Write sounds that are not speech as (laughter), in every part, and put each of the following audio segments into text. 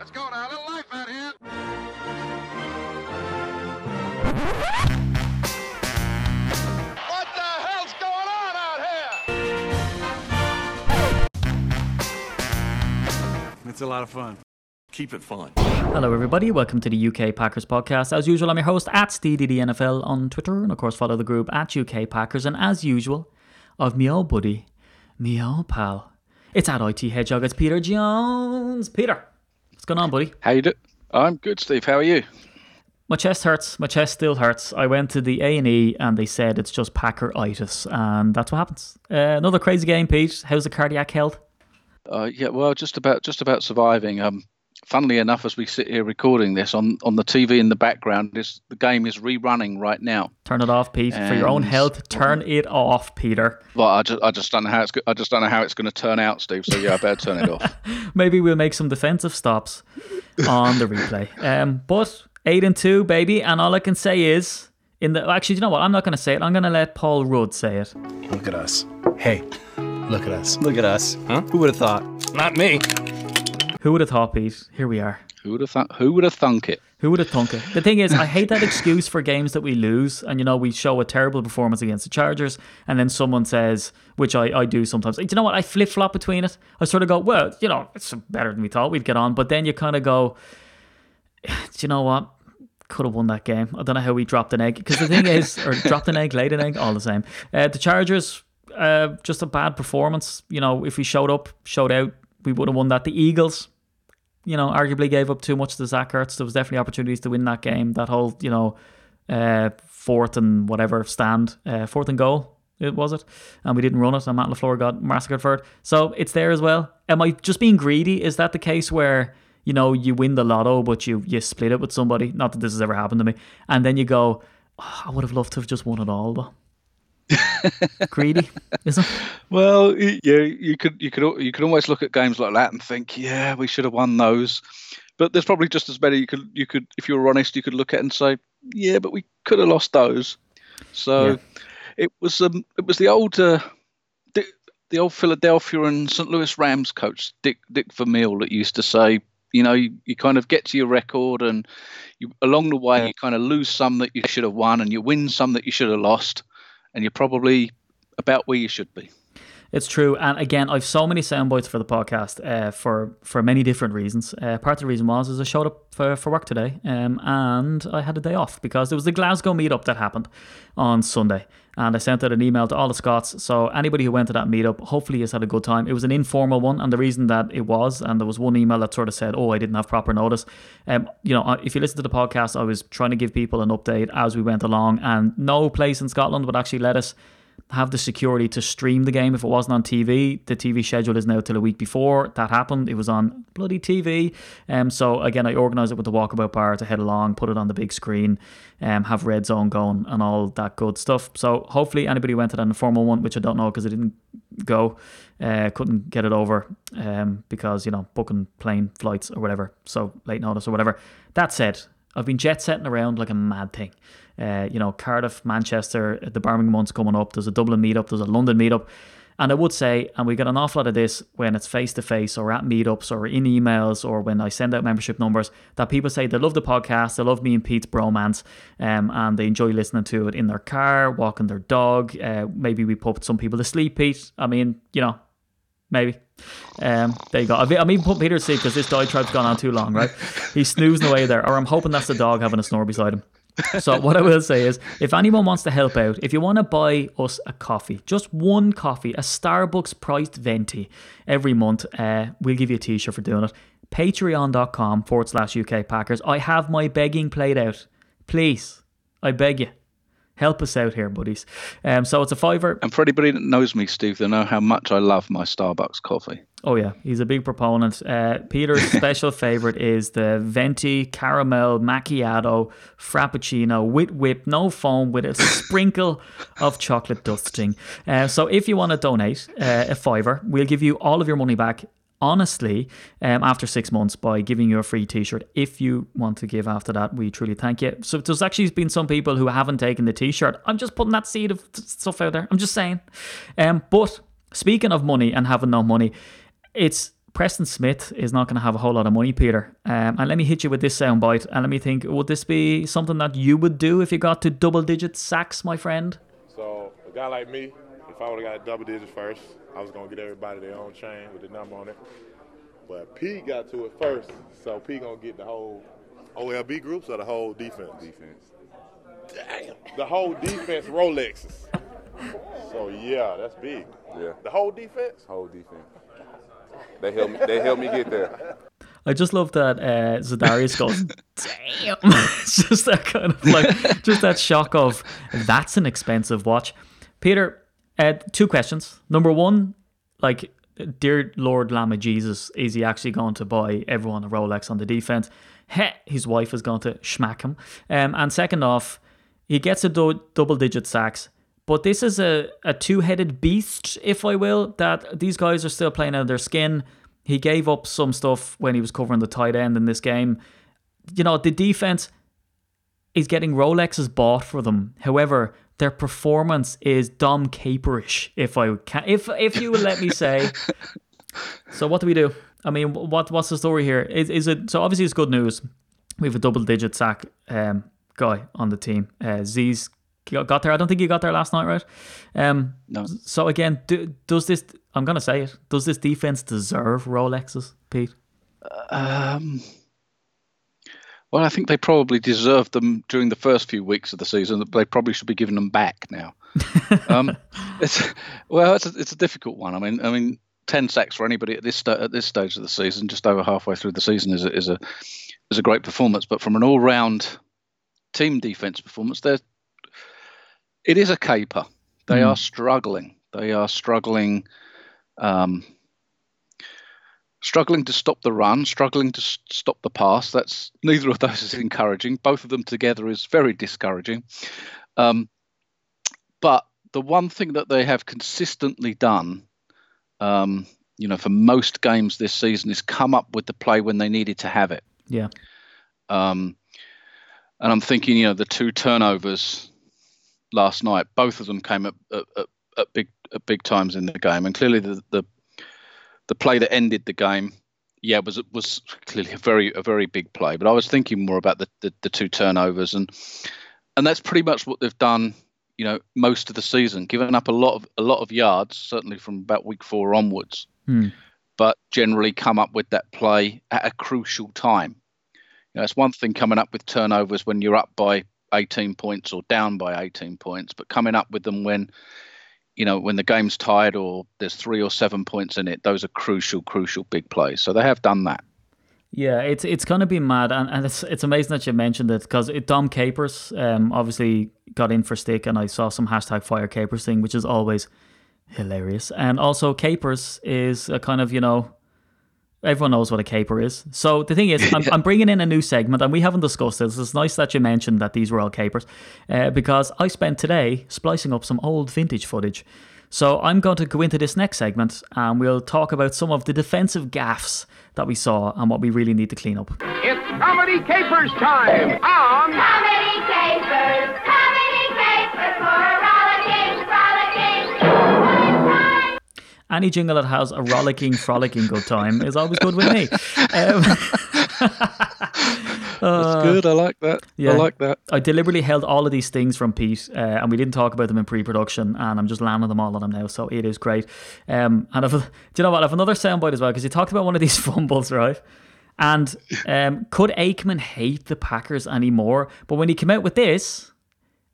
Let's go now. A little life out here. What the hell's going on out here? It's a lot of fun. Keep it fun. Hello, everybody. Welcome to the UK Packers podcast. As usual, I'm your host at SteeDDNFL on Twitter, and of course, follow the group at UK Packers. And as usual, of me old buddy, me old pal, it's at IT Hedgehog. It's Peter Jones. Peter, what's going on, buddy? How you do? I'm good, Steve. How are you? My chest hurts. My chest still hurts. I went to the A and E, and they said it's just Packeritis, and that's what happens. Uh, another crazy game, Pete. How's the cardiac health? Uh, yeah, well, just about just about surviving. Um, funnily enough, as we sit here recording this on, on the TV in the background, is the game is rerunning right now. Turn it off, Pete. For your own health, turn it off, Peter. But I just I just don't know how it's I just don't know how it's going to turn out, Steve. So yeah, I better turn it off. (laughs) Maybe we'll make some defensive stops on the replay. Um, but eight and two, baby, and all I can say is in the actually, you know what? I'm not going to say it. I'm going to let Paul Rudd say it. Look at us. Hey, look at us. Look at us. Huh? Who would have thought? Not me. Who would have thought, Pete? Here we are. Who would have th- Who would have thunk it? Who would have thunk it? The thing is, I hate that excuse for games that we lose, and you know we show a terrible performance against the Chargers, and then someone says, which I, I do sometimes. Do you know what? I flip flop between it. I sort of go, well, you know, it's better than we thought we'd get on, but then you kind of go, do you know what? Could have won that game. I don't know how we dropped an egg because the thing is, or (laughs) dropped an egg, laid an egg, all the same. Uh, the Chargers, uh, just a bad performance. You know, if we showed up, showed out, we would have won that. The Eagles, you know, arguably gave up too much to Zach Ertz. There was definitely opportunities to win that game. That whole, you know, uh, fourth and whatever stand, uh, fourth and goal, it was it, and we didn't run it, and Matt LaFleur got massacred for it. So it's there as well. Am I just being greedy? Is that the case where you know you win the lotto, but you you split it with somebody? Not that this has ever happened to me, and then you go, oh, I would have loved to have just won it all, but. (laughs) greedy, isn't it? Well, yeah, you could you could you could almost look at games like that and think, yeah, we should have won those. But there's probably just as many you could you could if you were honest, you could look at and say, yeah, but we could have lost those. So Yeah. it was um it was the old uh, Dick, the old Philadelphia and St. Louis Rams coach Dick Dick Vermeil that used to say, you know, you, you kind of get to your record and you along the way you kind of lose some that you should have won and you win some that you should have lost, and you're probably about where you should be. It's true, and again, I've so many sound bites for the podcast uh, for for many different reasons. Uh, part of the reason was is I showed up for, for work today, um, and I had a day off because there was the Glasgow meetup that happened on Sunday, and I sent out an email to all the Scots. So anybody who went to that meetup, hopefully, has had a good time. It was an informal one, and the reason that it was, and there was one email that sort of said, "Oh, I didn't have proper notice." Um, you know, if you listen to the podcast, I was trying to give people an update as we went along, and no place in Scotland would actually let us have the security to stream the game if it wasn't on TV. The TV schedule is now till a week before that happened. It was on bloody TV. Um, so again, I organised it with the Walkabout Bar to head along, put it on the big screen, um, have Red Zone going and all that good stuff. So hopefully anybody went to that informal one, which I don't know because I didn't go, uh, couldn't get it over um, because you know booking plane flights or whatever, so late notice or whatever. That said, I've been jet setting around like a mad thing. Uh, you know, Cardiff, Manchester, the Birmingham one's coming up. There's a Dublin meetup. There's a London meetup. And I would say, and we get an awful lot of this when it's face to face or at meetups or in emails or when I send out membership numbers, that people say they love the podcast, they love me and Pete's bromance, um, and they enjoy listening to it in their car, walking their dog. Uh, maybe we put some people to sleep, Pete. I mean, you know, maybe. Um, there you go. I'm even putting Peter to sleep because this diatribe's gone on too long, right? He's snoozing away there, or I'm hoping that's the dog having a snore beside him. So what I will say is, if anyone wants to help out, if you want to buy us a coffee, just one coffee, a Starbucks priced venti every month, uh, we'll give you a t-shirt for doing it. Patreon.com forward slash UK Packers. I have my begging played out. Please, I beg you, help us out here, buddies. Um, so it's a fiver. And for anybody that knows me, Steve, they know how much I love my Starbucks coffee. Oh yeah, he's a big proponent. Uh, Peter's (laughs) special favorite is the venti caramel macchiato frappuccino with whip, no foam, with a sprinkle (laughs) of chocolate dusting. Uh, so if you want to donate uh, a fiver, we'll give you all of your money back. Honestly, um, after six months, by giving you a free T-shirt, if you want to give after that, we truly thank you. So there's actually been some people who haven't taken the T-shirt. I'm just putting that seed of stuff out there. I'm just saying. Um, but speaking of money and having no money, it's Preston Smith is not going to have a whole lot of money, Peter. Um, and let me hit you with this soundbite, and let me think: Would this be something that you would do if you got to double-digit sacks, my friend? So a guy like me, if I would have got double digits first, I was gonna get everybody their own chain with the number on it. But P got to it first, so P gonna get the whole OLB groups or the whole defense. Defense. Damn. The whole defense Rolexes. So yeah, that's big. Yeah, The whole defense. whole defense. They helped me. They helped me get there. I just love that uh, Zadarius goes, (laughs) damn. (laughs) it's just that kind of like, just that shock of, that's an expensive watch. Peter, uh, two questions. Number one, like, dear Lord Lamb of Jesus, is he actually going to buy everyone a Rolex on the defense? Heh, his wife is going to smack him. Um, and second off, he gets a do- double digit sacks. But this is a, a two headed beast, if I will, that these guys are still playing out of their skin. He gave up some stuff when he was covering the tight end in this game. You know, the defense is getting Rolexes bought for them. However, their performance is Dom Caperish, if I can if if you will let me say. (laughs) So what do we do? I mean, what what's the story here? Is is it so obviously it's good news. We have a double digit sack um, guy on the team. Uh, Z's got there. I don't think he got there last night, right? Um, No. So again, do, does this? I'm gonna say it. Does this defense deserve Rolexes, Pete? Um, well, I think they probably deserved them during the first few weeks of the season. They probably should be giving them back now. (laughs) um, it's well, it's a, it's a difficult one. I mean, I mean, ten sacks for anybody at this sta- at this stage of the season, just over halfway through the season, is a, is a is a great performance. But from an all round team defense performance, there it is a caper. They are struggling. They are struggling. Um, struggling to stop the run, struggling to stop the pass. That's neither of those is encouraging. Both of them together is very discouraging. Um, but the one thing that they have consistently done, um, you know, for most games this season, is come up with the play when they needed to have it. Yeah. Um, and I'm thinking, you know, the two turnovers last night, both of them came at, at, at, at big at big times in the game, and clearly the, the the play that ended the game, yeah, was was clearly a very a very big play. But I was thinking more about the, the, the two turnovers, and and that's pretty much what they've done. You know, most of the season, given up a lot of a lot of yards, certainly from about week four onwards, Hmm. but generally come up with that play at a crucial time. You know, it's one thing coming up with turnovers when you're up by 18 points or down by 18 points, but coming up with them when you know when the game's tied or there's three or seven points in it, those are crucial, crucial big plays. So they have done that. Yeah, it's it's gonna be mad, and, and it's it's amazing that you mentioned it because Dom Capers um obviously got in for stick, and I saw some hashtag fire Capers thing, which is always hilarious. And also, Capers is a kind of you know everyone knows what a caper is. So the thing is, I'm, (laughs) I'm bringing in a new segment, and we haven't discussed this. It's nice that you mentioned that these were all capers, uh, because I spent today splicing up some old vintage footage. So I'm going to go into this next segment, and we'll talk about some of the defensive gaffes that we saw and what we really need to clean up. It's Comedy Capers time on Comedy Any jingle that has a rollicking, frolicking good time is always good with me. Um, (laughs) That's good. I like that. yeah. I like that. I deliberately held all of these things from Pete, uh, and we didn't talk about them in pre-production, and I'm just landing them all on him now, so it is great. Um, and I've, (laughs) do you know what? I have another soundbite as well because you talked about one of these (laughs) fumbles, right? And um, could Aikman hate the Packers anymore? But when he came out with this,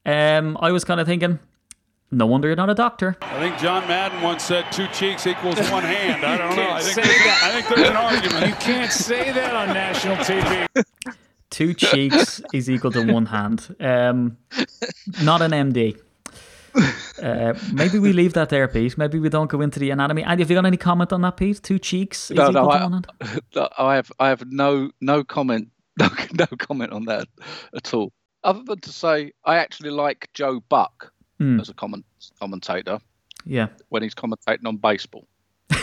um, I was kind of thinking, no wonder you're not a doctor. I think John Madden once said two cheeks equals one (laughs) hand. I don't know. I think, say there's, that. I think there's an argument. You can't say that on national TV. (laughs) Two cheeks is equal to one hand. Um, not an MD. Uh, maybe we leave that there, Pete. Maybe we don't go into the anatomy. And have you got any comment on that, Pete? Two cheeks is No, equal no, to I, one hand. (laughs) no, I have I have no no comment no, no comment on that at all. Other than to say I actually like Joe Buck Hmm. as a comment commentator Yeah. when he's commentating on baseball. (laughs)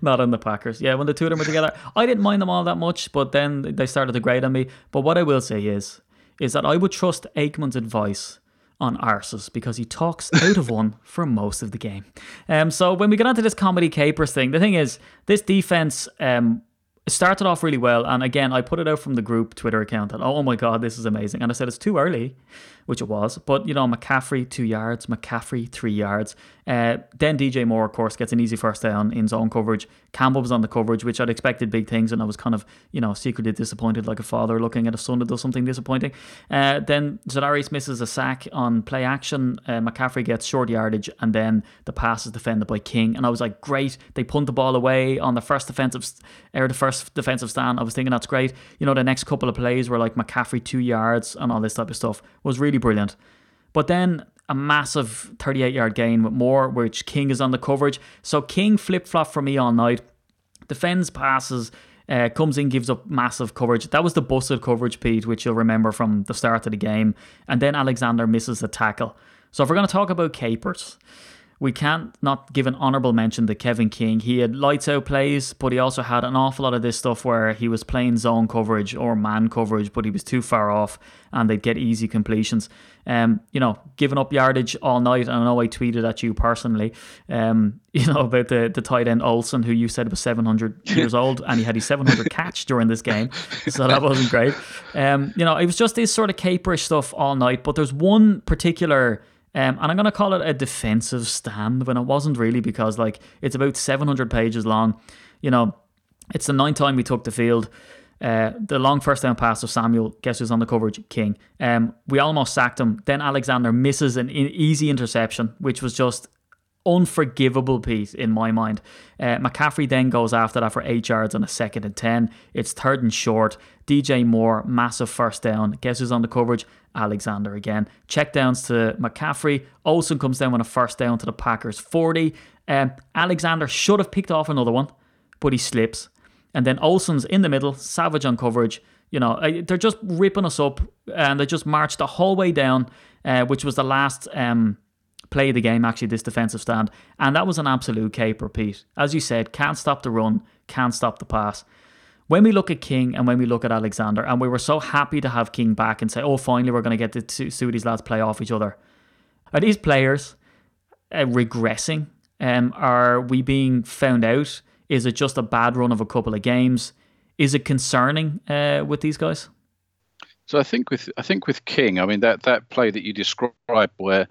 Not on the Packers. Yeah, when the two of them were together, I didn't mind them all that much, but then they started to grade on me. But what I will say is, is that I would trust Aikman's advice on arses because he talks out of one for most of the game. Um, so when we get onto this comedy capers thing, the thing is, this defense um, started off really well. And again, I put it out from the group Twitter account that, oh my God, this is amazing. And I said it's too early, which it was. But, you know, McCaffrey, two yards, McCaffrey, three yards. Uh, then DJ Moore, of course, gets an easy first down in zone coverage. Campbell was on the coverage, which I'd expected big things. And I was kind of, you know, secretly disappointed like a father looking at a son that does something disappointing. Uh, then Zadarius misses a sack on play action. Uh, McCaffrey gets short yardage. And then the pass is defended by King. And I was like, great. They punt the ball away on the first defensive, or the first defensive stand. I was thinking that's great. You know, the next couple of plays were like McCaffrey two yards and all this type of stuff was really brilliant. But then a massive 38 yard gain with Moore, which King is on the coverage. So King flip flop for me all night. Defends passes. Uh, comes in, gives up massive coverage. That was the busted coverage, Pete, which you'll remember from the start of the game. And then Alexander misses the tackle. So if we're going to talk about capers, we can't not give an honourable mention to Kevin King. He had lights out plays, but he also had an awful lot of this stuff where he was playing zone coverage or man coverage, but he was too far off and they'd get easy completions. Um, you know, giving up yardage all night. And I know I tweeted at you personally, um, (laughs) you know, about the, the tight end Olsen, who you said was 700 (laughs) years old and he had his 700 catch during this game. So that wasn't great. Um, you know, it was just this sort of caperish stuff all night, but there's one particular um, and I'm going to call it a defensive stand when it wasn't really because like it's about 700 pages long. You know, it's the ninth time we took the field. Uh, the long first down pass of Samuel, guess who's on the coverage? King. Um, we almost sacked him. Then Alexander misses an easy interception, which was just unforgivable piece in my mind. Uh, McCaffrey then goes after that for eight yards on a second and 10. It's third and short. DJ Moore, massive first down. Guess who's on the coverage? Alexander again. Check downs to McCaffrey. Olsen comes down with a first down to the Packers 40. Um, Alexander should have picked off another one, but he slips. And then Olsen's in the middle, savage on coverage. You know, they're just ripping us up and they just marched the whole way down, uh, which was the last um, play of the game, actually, this defensive stand. And that was an absolute caper, Pete. As you said, can't stop the run, can't stop the pass. When we look at King and when we look at Alexander, and we were so happy to have King back and say, oh, finally, we're going to get to see these lads play off each other. Are these players uh, regressing? Um, are we being found out? Is it just a bad run of a couple of games? Is it concerning uh, with these guys? So I think with I think with King, I mean that that play that you described where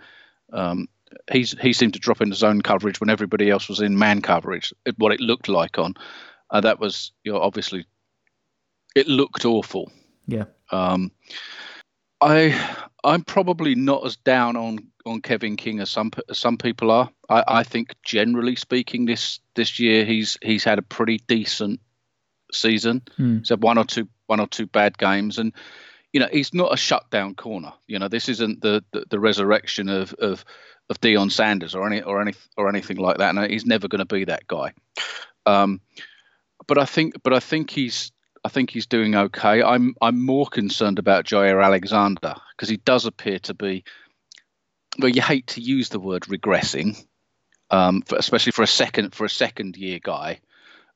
um, he's he seemed to drop into zone coverage when everybody else was in man coverage. What it looked like on uh, that was you know obviously it looked awful. Yeah. Um, I I'm probably not as down on on Kevin King as some as some people are. I, I think generally speaking this this year he's he's had a pretty decent season. Hmm. He's had one or two one or two bad games and you know he's not a shutdown corner. You know this isn't the the, the resurrection of of of Deion Sanders or any or any or anything like that. And he's never going to be that guy. Um, but I think but I think he's I think he's doing okay. I'm I'm more concerned about Jaire Alexander because he does appear to be. Well, you hate to use the word regressing, um, for, especially for a second for a second year guy.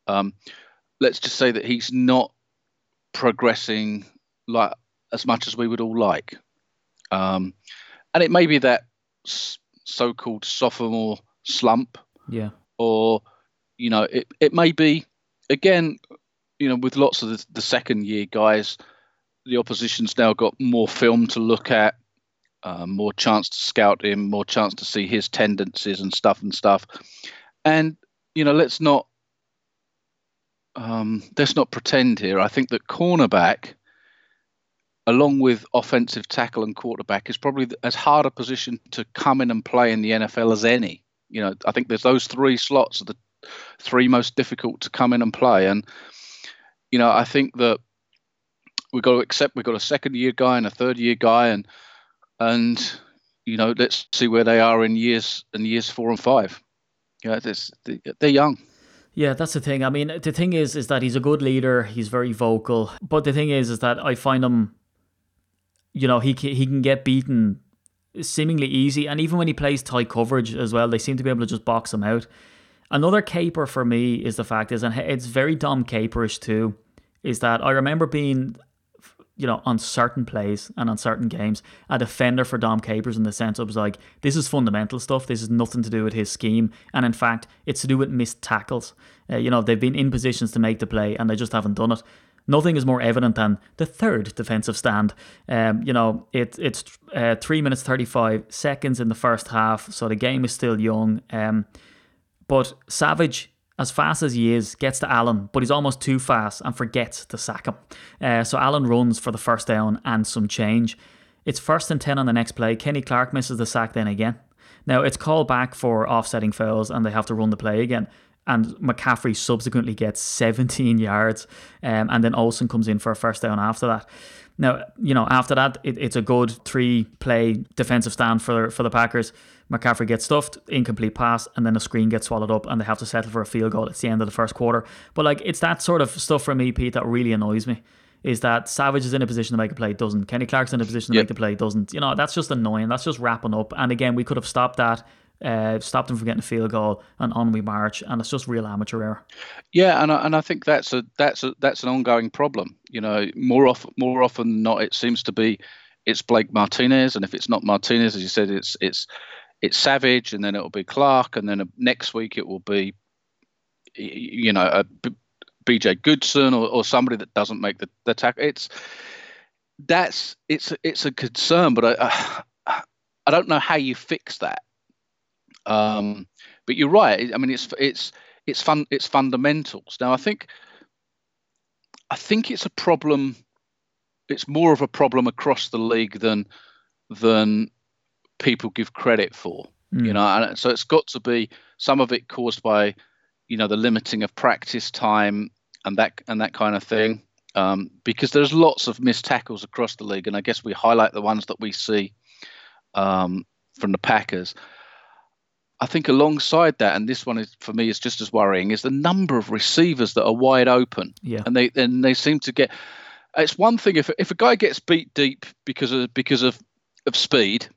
Um, let's just say that he's not progressing like as much as we would all like, um, and it may be that so-called sophomore slump. Yeah. Or, you know, it, it may be again, you know, with lots of the, the second year guys, the opposition's now got more film to look at, uh, more chance to scout him, more chance to see his tendencies and stuff and stuff. And you know, let's not um, let's not pretend here. I think that cornerback, along with offensive tackle and quarterback, is probably as hard a position to come in and play in the NFL as any. You know, I think there's those three slots are the three most difficult to come in and play. And you know, I think that we've got to accept we've got a second year guy and a third year guy, and and you know, let's see where they are in years in years four and five. Yeah, they're young. Yeah, that's the thing. I mean, the thing is, is that he's a good leader. He's very vocal. But the thing is, is that I find him, you know, he he can get beaten seemingly easy, and even when he plays tight coverage as well, they seem to be able to just box him out. Another caper for me is the fact is, and it's very Dom caperish too, is that I remember being you know, on certain plays and on certain games, a defender for Dom Capers in the sense it was like, this is fundamental stuff. This is nothing to do with his scheme. And in fact, it's to do with missed tackles. Uh, you know, they've been in positions to make the play and they just haven't done it. Nothing is more evident than the third defensive stand. Um, you know, it, it's uh, three minutes, 35 seconds in the first half, so the game is still young. Um, but Savage as fast as he is, gets to Allen, but he's almost too fast and forgets to sack him. Uh, so Allen runs for the first down and some change. It's first and 10 on the next play. Kenny Clark misses the sack then again. Now it's called back for offsetting fouls and they have to run the play again. And McCaffrey subsequently gets 17 yards, um, and then Olsen comes in for a first down after that. Now, you know, after that, it, it's a good three play defensive stand for, for the Packers. McCaffrey gets stuffed, incomplete pass, and then a screen gets swallowed up, and they have to settle for a field goal. It's the end of the first quarter. But like, it's that sort of stuff for me, Pete, that really annoys me. Is that Savage is in a position to make a play, doesn't. Kenny Clark's in a position to Yep. make the play, doesn't. You know, that's just annoying. That's just wrapping up. And again, we could have stopped that, uh, stopped them from getting a field goal, and on we march. And it's just real amateur error. Yeah, and I, and I think that's a that's a that's an ongoing problem. You know, more often more often than not, it seems to be it's Blake Martinez, and if it's not Martinez, as you said, it's it's it's Savage, and then it'll be Clark, and then uh, next week it will be, you know, BJ Goodson or, or somebody that doesn't make the the tackle. It's that's it's it's a concern, but I I don't know how you fix that. Um, but you're right. I mean, it's it's it's fun. It's fundamentals. Now, I think I think it's a problem. It's more of a problem across the league than than people give credit for. You know, and so it's got to be some of it caused by you know the limiting of practice time and that and that kind of thing. Um, because there's lots of missed tackles across the league, and I guess we highlight the ones that we see um, from the Packers. I think alongside that, and this one is for me is just as worrying, is the number of receivers that are wide open. Yeah. And they and they seem to get. It's one thing if if a guy gets beat deep because of because of of speed,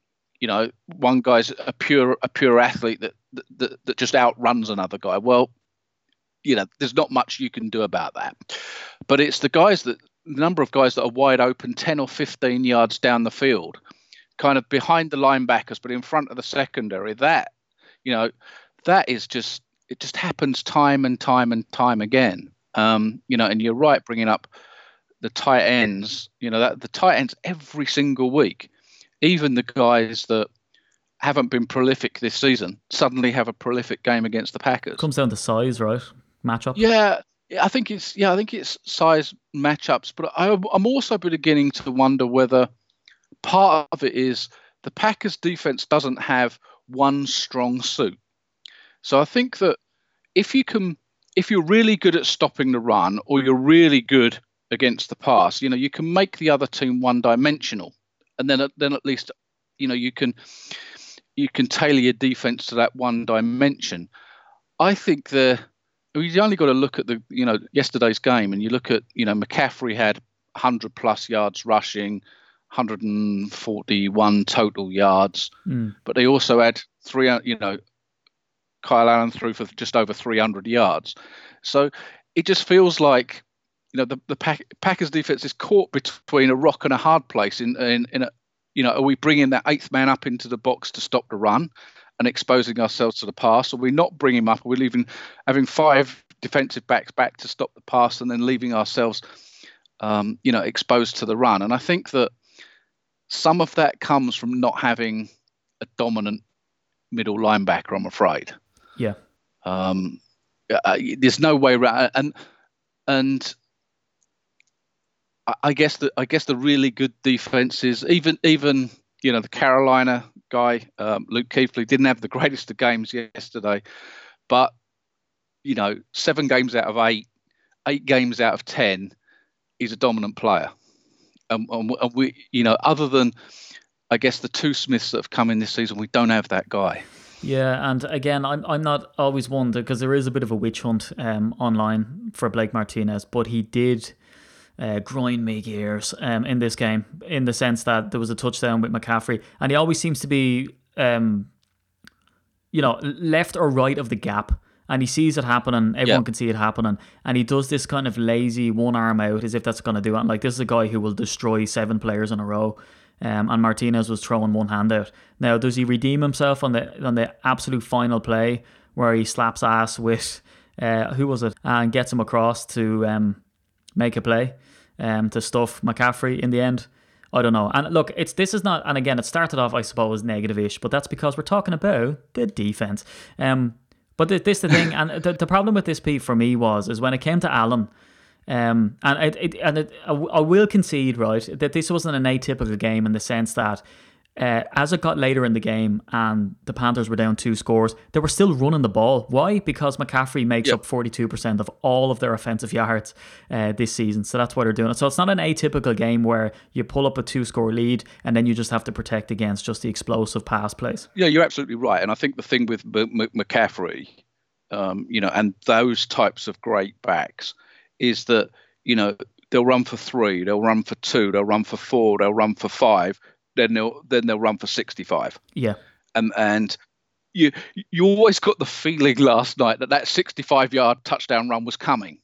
you know, one guy's a pure a pure athlete that that, that just outruns another guy. Well, you know, there's not much you can do about that. But it's the guys that the number of guys that are wide open, ten or fifteen yards down the field, kind of behind the linebackers, but in front of the secondary. That you know, that is just it just happens time and time and time again. Um, you know, and you're right bringing up the tight ends. You know that the tight ends every single week, even the guys that haven't been prolific this season suddenly have a prolific game against the Packers. Comes down to size, right? Matchup. Yeah, I think it's yeah, I think it's size matchups, but I, I'm also beginning to wonder whether part of it is the Packers defense doesn't have one strong suit. So I think that if you can, if you're really good at stopping the run, or you're really good against the pass, you know, you can make the other team one-dimensional, and then then at least, you know, you can you can tailor your defense to that one dimension. I think the you only got to look at the you know yesterday's game, and you look at you know McCaffrey had 100 plus yards rushing, 141 total yards, Mm. but they also had three. You know, Kyle Allen threw for just over 300 yards, so it just feels like you know the the Pack, Packers defense is caught between a rock and a hard place. In in, in a, you know, are we bringing that eighth man up into the box to stop the run? and exposing ourselves to the pass, or we're not bringing him up, we're leaving having five defensive backs back to stop the pass, and then leaving ourselves, um, you know, exposed to the run. And I think that some of that comes from not having a dominant middle linebacker. I'm afraid. Yeah. Um, uh, there's no way around, and and I- I guess the I guess the really good defenses, even even you know the Carolina guy, um, Luke Kuechly, didn't have the (laughs) greatest of games yesterday, but you know seven games out of eight, eight games out of ten, he's a dominant player, and, and, and we you know other than I guess the two Smiths that have come in this season, we don't have that guy. Yeah, and again, I'm I'm not always one because there is a bit of a witch hunt um, online for Blake Martinez, but he did uh, grind me gears um, in this game in the sense that there was a touchdown with McCaffrey, and he always seems to be, um, you know, left or right of the gap. And he sees it happening. Everyone can see it happening, and he does this kind of lazy one arm out as if that's going to do it. And like this is a guy who will destroy seven players in a row. Um, and Martinez was throwing one hand out. Now, does he redeem himself on the on the absolute final play where he slaps ass with uh, who was it and gets him across to um, make a play um, to stuff McCaffrey in the end? I don't know. And look, it's this is not. And again, it started off, I suppose, negative-ish, but that's because we're talking about the defense. Um, but this, this the thing, and the, the problem with this Pete for me was is when it came to Allen. Um, and it, it and it, I, I will concede, right, that this wasn't an atypical game in the sense that uh, as it got later in the game and the Panthers were down two scores, they were still running the ball. Why? Because McCaffrey makes Yep. up 42% of all of their offensive yards uh, this season. So that's why they're doing it. So it's not an atypical game where you pull up a two score lead and then you just have to protect against just the explosive pass plays. Yeah, you're absolutely right. And I think the thing with M- M- McCaffrey, um, you know, and those types of great backs is that, you know, they'll run for three, they'll run for two, they'll run for four, they'll run for five, then they'll then they'll run for 65. Yeah. And and you you always got the feeling (laughs) last night that that 65 yard touchdown run was coming.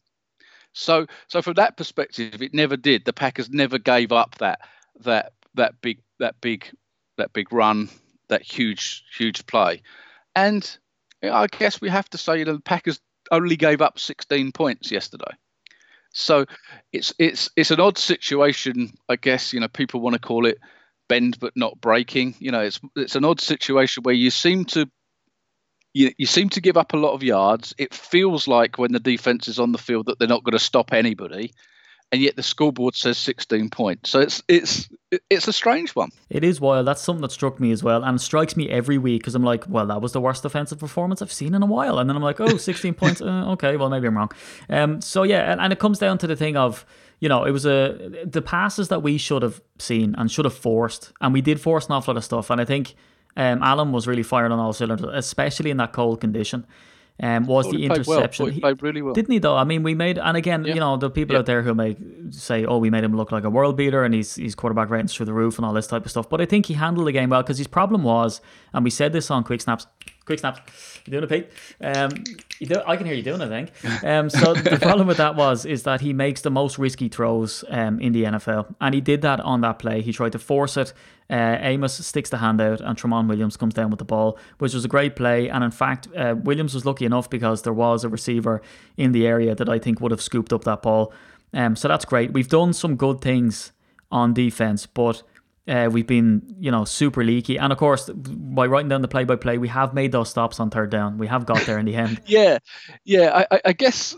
So so from that perspective, it never did. The Packers never gave up that that that big that big that big run, that huge huge play, and I guess we have to say the Packers only gave up 16 points yesterday. So it's it's it's an odd situation, I guess. You know, people want to call it bend but not breaking. You know, it's it's an odd situation where you seem to you, you seem to give up a lot of yards. It feels like when the defense is on the field that they're not going to stop anybody, and yet the scoreboard says 16 points. So it's it's it's a strange one. It is wild. That's something that struck me as well. And strikes me every week because I'm like, well, that was the worst defensive performance I've seen in a while. And then I'm like, oh, 16 points. (laughs) Uh, okay, well, maybe I'm wrong. Um, so, yeah, and, and it comes down to the thing of, you know, it was a the passes that we should have seen and should have forced. And we did force an awful lot of stuff. And I think um, Allen was really firing on all cylinders, especially in that cold condition. Um, was Oh, the well. interception? Oh, he really well. Didn't he though? I mean, we made and again, you know, the people out there who may say, "Oh, we made him look like a world beater," and he's he's quarterback ratings through the roof and all this type of stuff. But I think he handled the game well because his problem was, and we said this on quick snaps. Quick snaps. You doing it, Pete? Um, do, I can hear you doing it, I think. Um, so the problem with that was is that he makes the most risky throws um, in the NFL, and he did that on that play. He tried to force it. Uh, Amos sticks the hand out, and Tramon Williams comes down with the ball, which was a great play. And in fact, uh, Williams was lucky enough because there was a receiver in the area that I think would have scooped up that ball. Um, so that's great. We've done some good things on defense, but uh, we've been, you know, super leaky. And of course, by writing down the play by play, we have made those stops on third down. We have got there in the end. (laughs) Yeah, yeah. I, I, I guess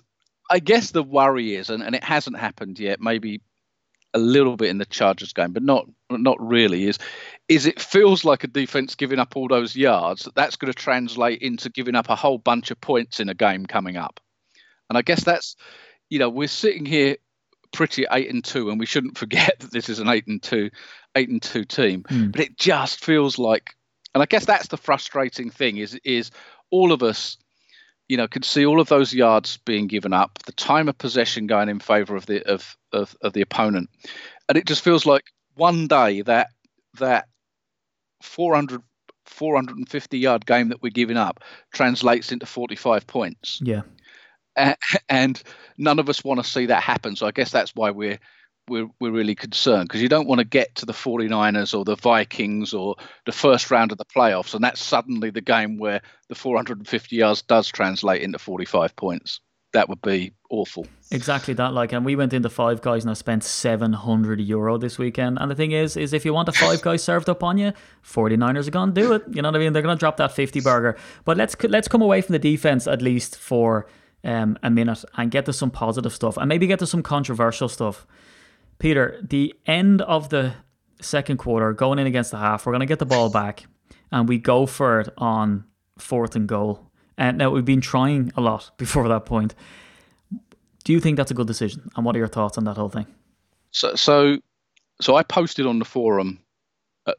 I guess the worry is, and, and it hasn't happened yet. Maybe a little bit in the Chargers game, but not not really. Is is it feels like a defense giving up all those yards. that That's going to translate into giving up a whole bunch of points in a game coming up. And I guess that's, you know, we're sitting here pretty eight and two, and we shouldn't forget (laughs) that this is an eight and two, eight and two team. Hmm. But it just feels like, and I guess that's the frustrating thing is is all of us, you know, can see all of those yards being given up, the time of possession going in favour of the of, of of the opponent, and it just feels like one day that that 400 450 yard game that we're giving up translates into 45 points Yeah. (laughs) And none of us want to see that happen. So I guess that's why we're we're we're really concerned because you don't want to get to the 49ers or the Vikings or the first round of the playoffs, and that's suddenly the game where the 450 yards does translate into 45 points. That would be awful. Exactly that. Like, and we went into Five Guys and I spent 700 euro this weekend. And the thing is, is if you want a Five Guys served up on you, 49ers are going to do it. You know what I mean? They're going to drop that 50 burger. But let's let's come away from the defense at least for um, a minute and get to some positive stuff and maybe get to some controversial stuff. Peter, the end of the second quarter, going in against the half, we're going to get the ball (laughs) back and we go for it on fourth and goal. And now we've been trying a lot (laughs) before that point. Do you think that's a good decision? And what are your thoughts on that whole thing? So so so I posted on the forum uh,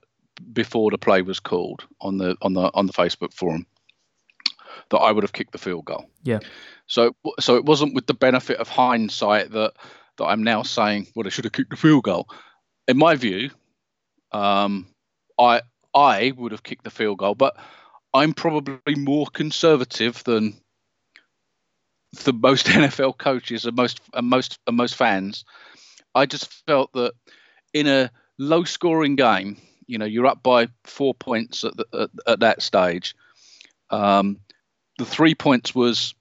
before the play was called on the on the on the Facebook forum that I would have kicked the field goal. Yeah. So so it wasn't with the benefit of hindsight that that I'm now saying, well, I should have kicked the field goal. In my view, um, I I would have kicked the field goal, but I'm probably more conservative than the most (laughs) NFL coaches and most and most and most fans. I just felt that in a low scoring game, you know, you're up by four points at, the, at, at that stage. Um, the three points was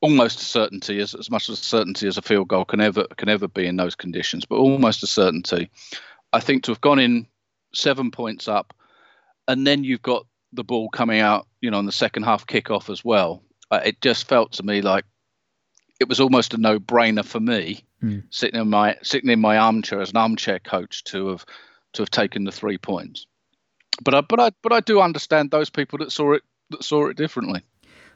almost a certainty, as, as much as a certainty as a field goal can ever can ever be in those conditions, but almost a certainty. I think to have gone in seven points up, and then you've got the ball coming out, you know, in the second half kickoff as well. Uh, it just felt to me like it was almost a no-brainer for me Mm. sitting in my sitting in my armchair as an armchair coach to have to have taken the three points. But I but I but I do understand those people that saw it that saw it differently.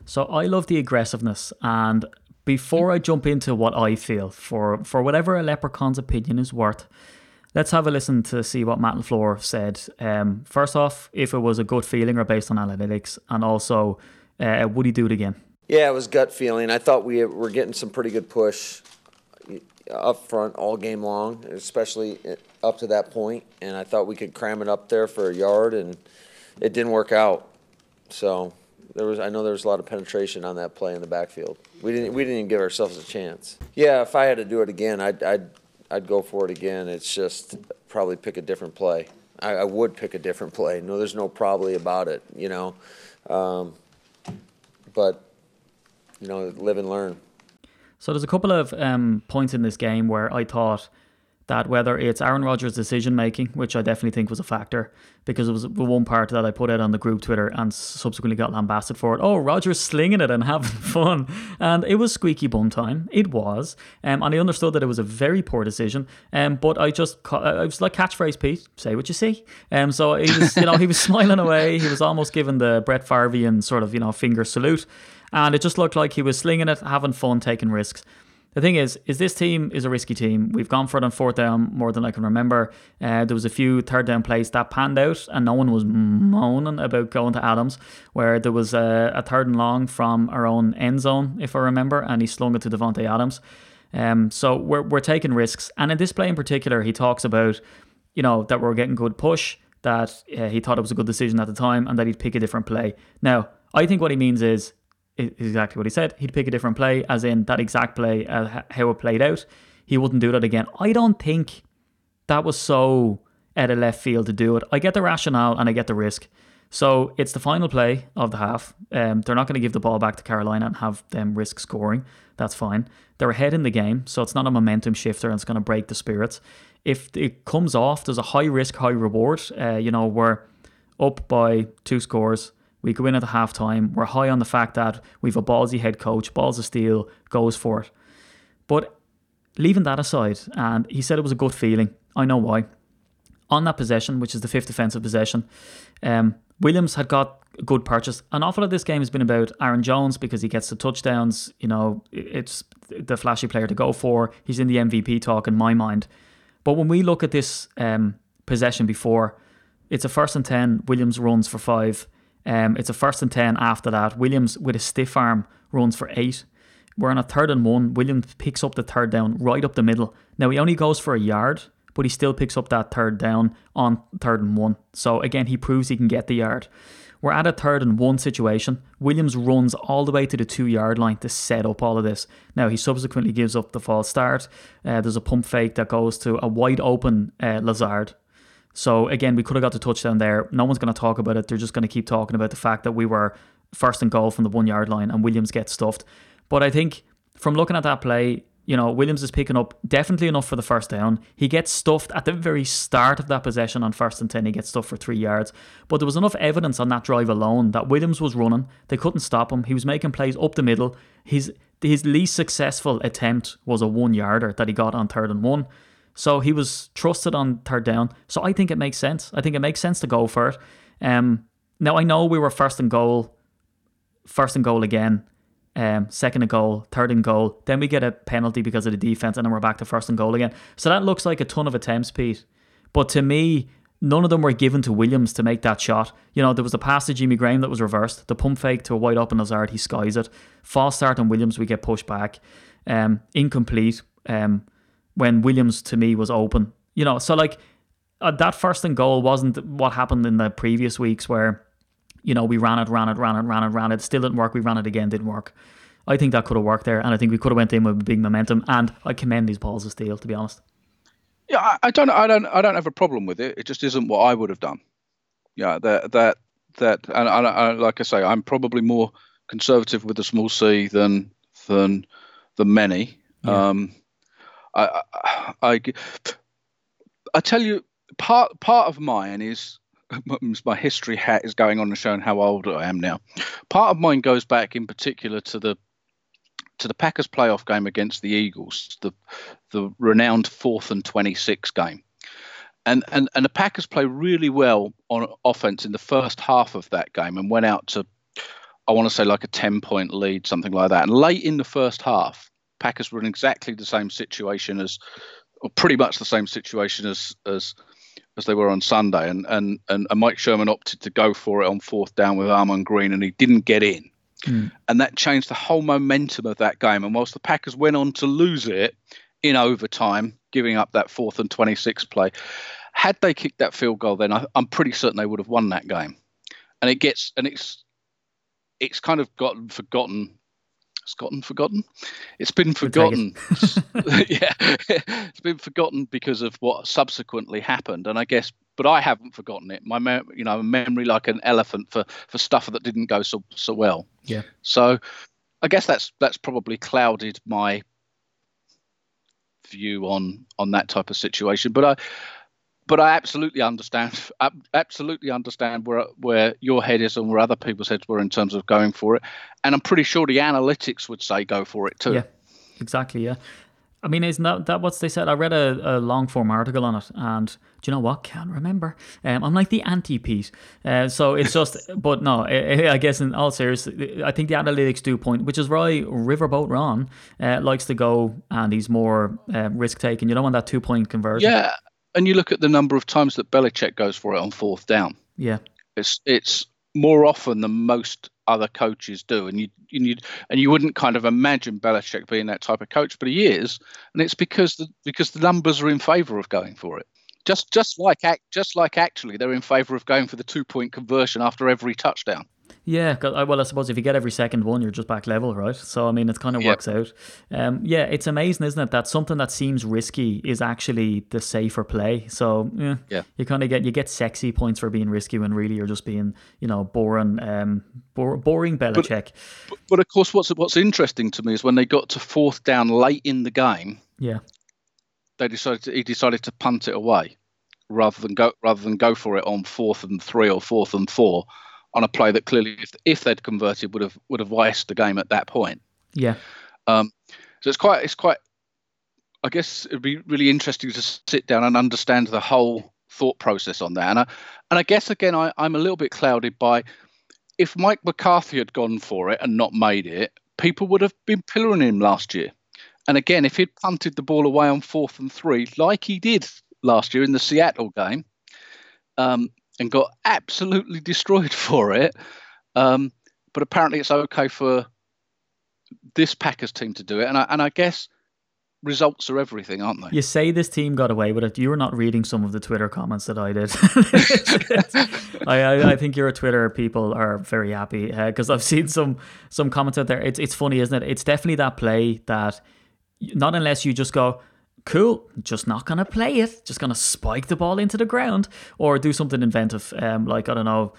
So I love the aggressiveness and before I jump into what I feel for for whatever a leprechaun's opinion is worth, let's have a listen to see what Matt LaFleur said. Um, first off, if it was a good feeling or based on analytics, and also uh, would he do it again? Yeah, it was gut feeling. I thought we were getting some pretty good push up front all game long, especially up to that point, and I thought we could cram it up there for a yard, and it didn't work out. So there was, I know there was a lot of penetration on that play in the backfield. We didn't, we didn't even give ourselves a chance. Yeah, if I had to do it again, I'd, I'd, I'd go for it again. It's just probably pick a different play. I, I would pick a different play. No, there's no probably about it, you know. Um, but you know, live and learn. So there's a couple of um, points in this game where I thought that whether it's Aaron Rodgers' decision making, which I definitely think was a factor, because it was the one part that I put out on the group Twitter and subsequently got lambasted for it. Oh, Rodgers slinging it and (laughs) having fun, and it was squeaky bum time. It was, um, and I understood that it was a very poor decision. Um, but I just I was like catchphrase Pete, say what you see. Um, so he was, you know, he was (laughs) smiling away. He was almost giving the Brett Favrean sort of you know finger salute, and it just looked like he was slinging it, having fun, taking risks. The thing is, is this team is a risky team. We've gone for it on fourth down more than I can remember. Uh, there was a few third down plays that panned out, and no one was moaning about going to Adams. Where there was a, a third and long from our own end zone, if I remember, and he slung it to Davante Adams. Um, so we're we're taking risks, and in this play in particular, he talks about, you know, that we're getting good push, that uh, he thought it was a good decision at the time, and that he'd pick a different play. Now, I think what he means is exactly what he said. He'd pick a different play, as in that exact play, uh, how it played out. He wouldn't do that again. I don't think that was so out of left field to do it. I get the rationale and I get the risk. So it's the final play of the half. Um, they're not going to give the ball back to Carolina and have them risk scoring. That's fine. They're ahead in the game, so it's not a momentum shifter and it's going to break the spirits. If it comes off, there's a high risk, high reward. Uh, you know, we're up by two scores we go in at the half time. We're high on the fact that we've a ballsy head coach, balls of steel, goes for it. But leaving that aside, and he said it was a good feeling. I know why. On that possession, which is the fifth defensive possession, um, Williams had got a good purchase. An awful lot of this game has been about Aaron Jones because he gets the touchdowns. You know, it's the flashy player to go for. He's in the MVP talk in my mind. But when we look at this um, possession before, it's a first and 10. Williams runs for five. Um, it's a first and 10 after that. Williams, with a stiff arm, runs for eight. We're on a third and one. Williams picks up the third down right up the middle. Now, he only goes for a yard, but he still picks up that third down on third and one. So, again, he proves he can get the yard. We're at a third and one situation. Williams runs all the way to the two yard line to set up all of this. Now, he subsequently gives up the false start. Uh, there's a pump fake that goes to a wide open uh, Lazard. So again, we could have got the touchdown there. No one's going to talk about it. They're just going to keep talking about the fact that we were first and goal from the one yard line and Williams gets stuffed. But I think from looking at that play, you know, Williams is picking up definitely enough for the first down. He gets stuffed at the very start of that possession on first and 10. He gets stuffed for three yards. But there was enough evidence on that drive alone that Williams was running. They couldn't stop him. He was making plays up the middle. His, his least successful attempt was a one yarder that he got on third and one. So he was trusted on third down. So I think it makes sense. I think it makes sense to go for it. Um, now I know we were first and goal, first and goal again, um, second and goal, third and goal. Then we get a penalty because of the defense, and then we're back to first and goal again. So that looks like a ton of attempts, Pete. But to me, none of them were given to Williams to make that shot. You know, there was a pass to Jimmy Graham that was reversed. The pump fake to a wide open Lazard, he skies it. False start on Williams, we get pushed back. Um, incomplete. Um, when Williams to me was open. You know, so like uh, that first and goal wasn't what happened in the previous weeks where, you know, we ran it, ran it, ran it, ran it, ran it. Still didn't work. We ran it again, didn't work. I think that could have worked there, and I think we could have went in with big momentum. And I commend these balls of steel, to be honest. Yeah, I, I don't, I don't, I don't have a problem with it. It just isn't what I would have done. Yeah, that that that, and I, I, like I say, I'm probably more conservative with the small c than than than many. Yeah. Um, I, I, I, tell you, part part of mine is (laughs) my history hat is going on and showing how old I am now. Part of mine goes back in particular to the to the Packers playoff game against the Eagles, the the renowned fourth and twenty six game. And, and and the Packers play really well on offense in the first half of that game and went out to I want to say like a 10 point lead, something like that. And late in the first half, Packers were in exactly the same situation as, or pretty much the same situation as as as they were on Sunday. And and and, Mike Sherman opted to go for it on fourth down with Ahman Green, and he didn't get in. Mm. And that changed the whole momentum of that game. And whilst the Packers went on to lose it in overtime, giving up that fourth and 26 play, had they kicked that field goal, then I, I'm pretty certain they would have won that game. And it gets and it's it's kind of gotten forgotten. It's gotten forgotten. It's been forgotten. (laughs) (laughs) yeah, (laughs) it's been forgotten because of what subsequently happened. And I guess, but I haven't forgotten it. My, mem- you know, memory like an elephant for for stuff that didn't go so so well. Yeah. So, I guess that's that's probably clouded my view on on that type of situation. But I but I absolutely understand. (laughs) I absolutely understand where where your head is and where other people's heads were in terms of going for it. And I'm pretty sure the analytics would say go for it too. Yeah, exactly. Yeah. I mean, isn't that, that what they said? I read a, a long form article on it, and do you know what? Can't remember. Um, I'm like the anti Pete. Uh, so it's just, (laughs) but no, I, I guess in all seriousness, I think the analytics do point, which is why Riverboat Ron uh, likes to go and he's more uh, risk taking. You don't want that two point conversion. Yeah, and you look at the number of times that Belichick goes for it on fourth down. Yeah. It's it's more often than most other coaches do, and you and you and you wouldn't kind of imagine Belichick being that type of coach, but he is, and it's because the because the numbers are in favour of going for it. Just just like act just like actually they're in favour of going for the two point conversion after every touchdown. Yeah, well, I suppose if you get every second one, you're just back level, right? So, I mean, it kind of Yeah. works out. Um, yeah, it's amazing, isn't it, that something that seems risky is actually the safer play. So, yeah, Yeah. you kind of get you get sexy points for being risky when really you're just being, you know, boring, um, bor- boring Belichick. But, but of course, what's what's interesting to me is when they got to fourth down late in the game, yeah, they decided to, he decided to punt it away rather than go rather than go for it on fourth and three or fourth and four on a play that clearly if, if they'd converted would have would have iced the game at that point. yeah, Um, so it's quite it's quite. I guess it'd be really interesting to sit down and understand the whole thought process on that. And I and I guess again I, I'm a little bit clouded by if Mike McCarthy had gone for it and not made it, people would have been pillaring him last year. And again, if he'd punted the ball away on fourth and three, like he did last year in the Seattle game, um, and got absolutely destroyed (laughs) for it, um, but apparently it's okay for this Packers team to do it. And I, and I guess results are everything, aren't they? You say this team got away with it. You were not reading some of the Twitter comments that I did. (laughs) I, I, I think your Twitter people are very happy because I've seen some some comments out there. It's it's funny, isn't it? It's definitely that play that not unless you just go. Cool, just not gonna play it. Just gonna spike the ball into the ground or do something inventive, um, like I don't know,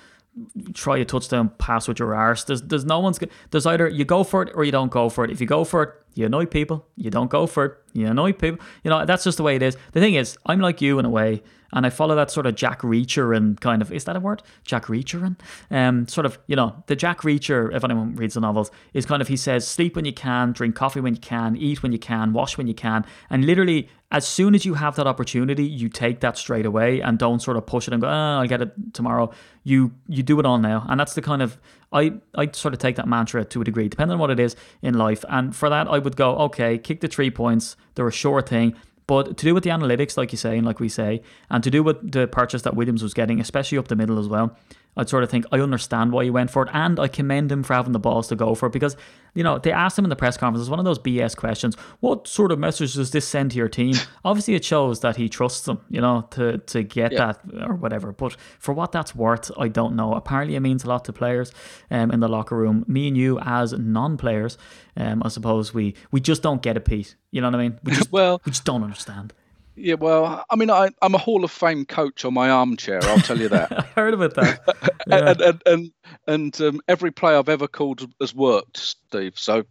try a touchdown pass with your arse. There's there's no one's. There's either you go for it or you don't go for it. If you go for it, you annoy people. You don't go for it, you annoy people. You know that's just the way it is. The thing is, I'm like you in a way, and I follow that sort of Jack Reacher and kind of is that a word? Jack Reacher and um, sort of you know the Jack Reacher. If anyone reads the novels, is kind of he says sleep when you can, drink coffee when you can, eat when you can, wash when you can, and literally as soon as you have that opportunity, you take that straight away and don't sort of push it and go, oh, I'll get it tomorrow. You you do it all now, and that's the kind of I I sort of take that mantra to a degree, depending on what it is in life. And for that, I would go, okay, kick the three points. They're a sure thing. But to do with the analytics, like you say, and like we say, and to do with the purchase that Williams was getting, especially up the middle as well, I'd sort of think I understand why he went for it, and I commend him for having the balls to go for it because you know they asked him in the press conference. It's one of those BS questions. What sort of message does this send to your team? (laughs) Obviously, it shows that he trusts them, you know, to to get Yeah. that or whatever. But for what that's worth, I don't know. Apparently, it means a lot to players um, in the locker room. Me and you, as non-players, um, I suppose we we just don't get a piece. You know what I mean? We just (laughs) well, we just don't understand. Yeah, well, I mean, I, I'm a Hall of Fame coach on my armchair. I'll tell you that. (laughs) I heard about that. (laughs) Yeah. and and and, and um, every play I've ever called has worked, Steve. So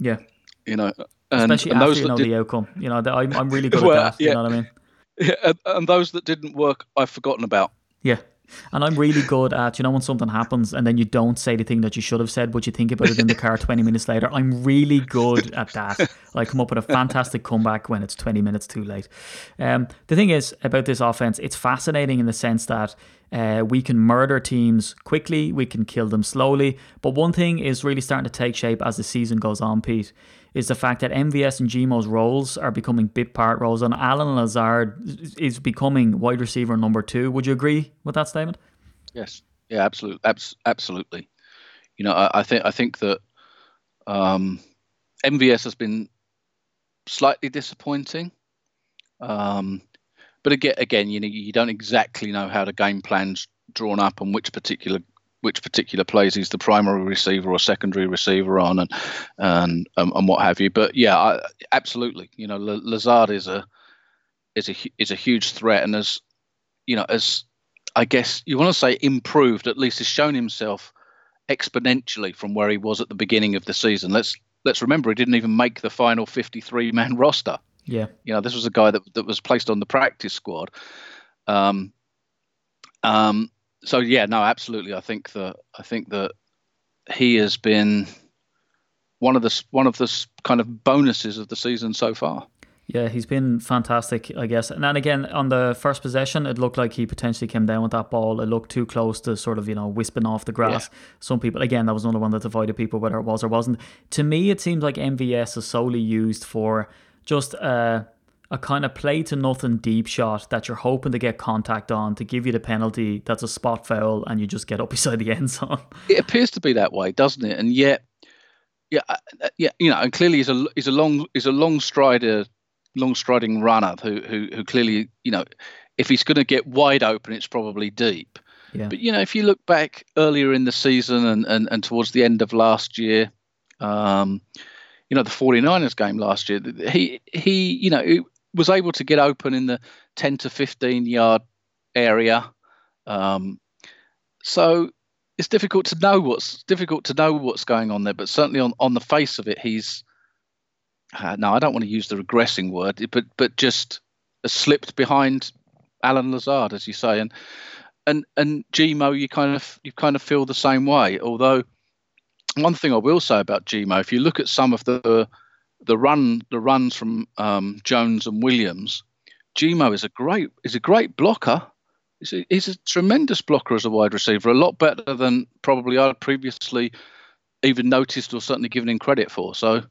Yeah. you know, and, Especially and after those you that know did, the outcome. You know, I'm, I'm really (laughs) good Well, at that. yeah. You know what I mean? yeah, and, and those that didn't work, I've forgotten about. Yeah. And I'm really good at, you know, when something happens and then you don't say the thing that you should have said, but you think about it in the car 20 minutes later. I'm really good at that. I come up with a fantastic comeback when it's 20 minutes too late. Um, the thing is about this offense, it's fascinating in the sense that uh, we can murder teams quickly, we can kill them slowly. But one thing is really starting to take shape as the season goes on, Pete, is the fact that MVS and Gmo's roles are becoming bit part roles, and Allen Lazard is becoming wide receiver number two. Would you agree with that statement? Yes. Yeah. Absolutely. Abs- absolutely. You know, I, I think I think that um, MVS has been slightly disappointing. Um, but again, again, you know, you don't exactly know how the game plan's drawn up and which particular which particular plays he's the primary receiver or secondary receiver on, and and um, and what have you. But yeah, I, absolutely. You know, L- Lazard is a is a is a huge threat, and as you know, as I guess you want to say improved, at least has shown himself exponentially from where he was at the beginning of the season. Let's let's remember he didn't even make the final 53 man (laughs) roster. Yeah. You know, this was a guy that that was placed on the practice squad. Um, um, so yeah, no, absolutely. I think that I think that he has been one of the one of the kind of bonuses of the season so far. Yeah, he's been fantastic, I guess. And then again, on the first possession, it looked like he potentially came down with that ball. It looked too close to sort of, you know, wisping off the grass. Some people, again, that was another one that divided people whether it was or wasn't. To me, it seems like MVS is solely used for just a, a kind of play to nothing deep shot that you're hoping to get contact on to give you the penalty that's a spot foul and you just get up (laughs) beside the end zone. It appears to be that way, doesn't it? And yet, yeah, uh, uh, yeah, you know, and clearly he's a he's a long he's a long strider, long striding runner who who who clearly you know, if he's going to get wide open, it's probably deep. Yeah. But you know, if you look back earlier in the season and and, and towards the end of last year, um, you know, the 49ers game last year, he he you know was able to get open in the 10 to 15 yard area. Um, so it's difficult to know what's difficult to know what's going on there, but certainly on, on the face of it, he's uh, no, I don't want to use the regressing word, but but just slipped behind Allen Lazard, as you say, and and and Gmo, you kind of you kind of feel the same way. Although one thing I will say about Gmo, if you look at some of the the run the runs from um, Jones and Williams, Gmo is a great is a great blocker. He's a, he's a tremendous blocker as a wide receiver, a lot better than probably I'd previously even noticed or certainly given him credit for. So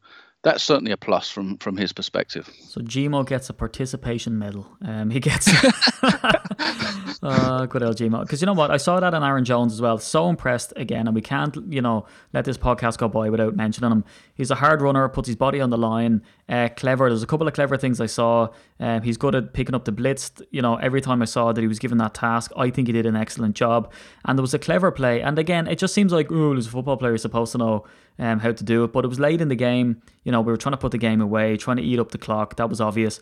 that's certainly a plus from from his perspective. So Gmo gets a participation medal. Um, he gets. (laughs) (laughs) uh, good old Gmo. Because you know what, I saw that on Aaron Jones as well. So impressed again, and we can't, you know, let this podcast go by without mentioning him. He's a hard runner, puts his body on the line. Uh, clever. There's a couple of clever things I saw. Um, he's good at picking up the blitz. You know, every time I saw that he was given that task, I think he did an excellent job. And there was a clever play. And again, it just seems like, oh, there's a football player who's supposed to know um, how to do it. But it was late in the game. You know, we were trying to put the game away, trying to eat up the clock. That was obvious.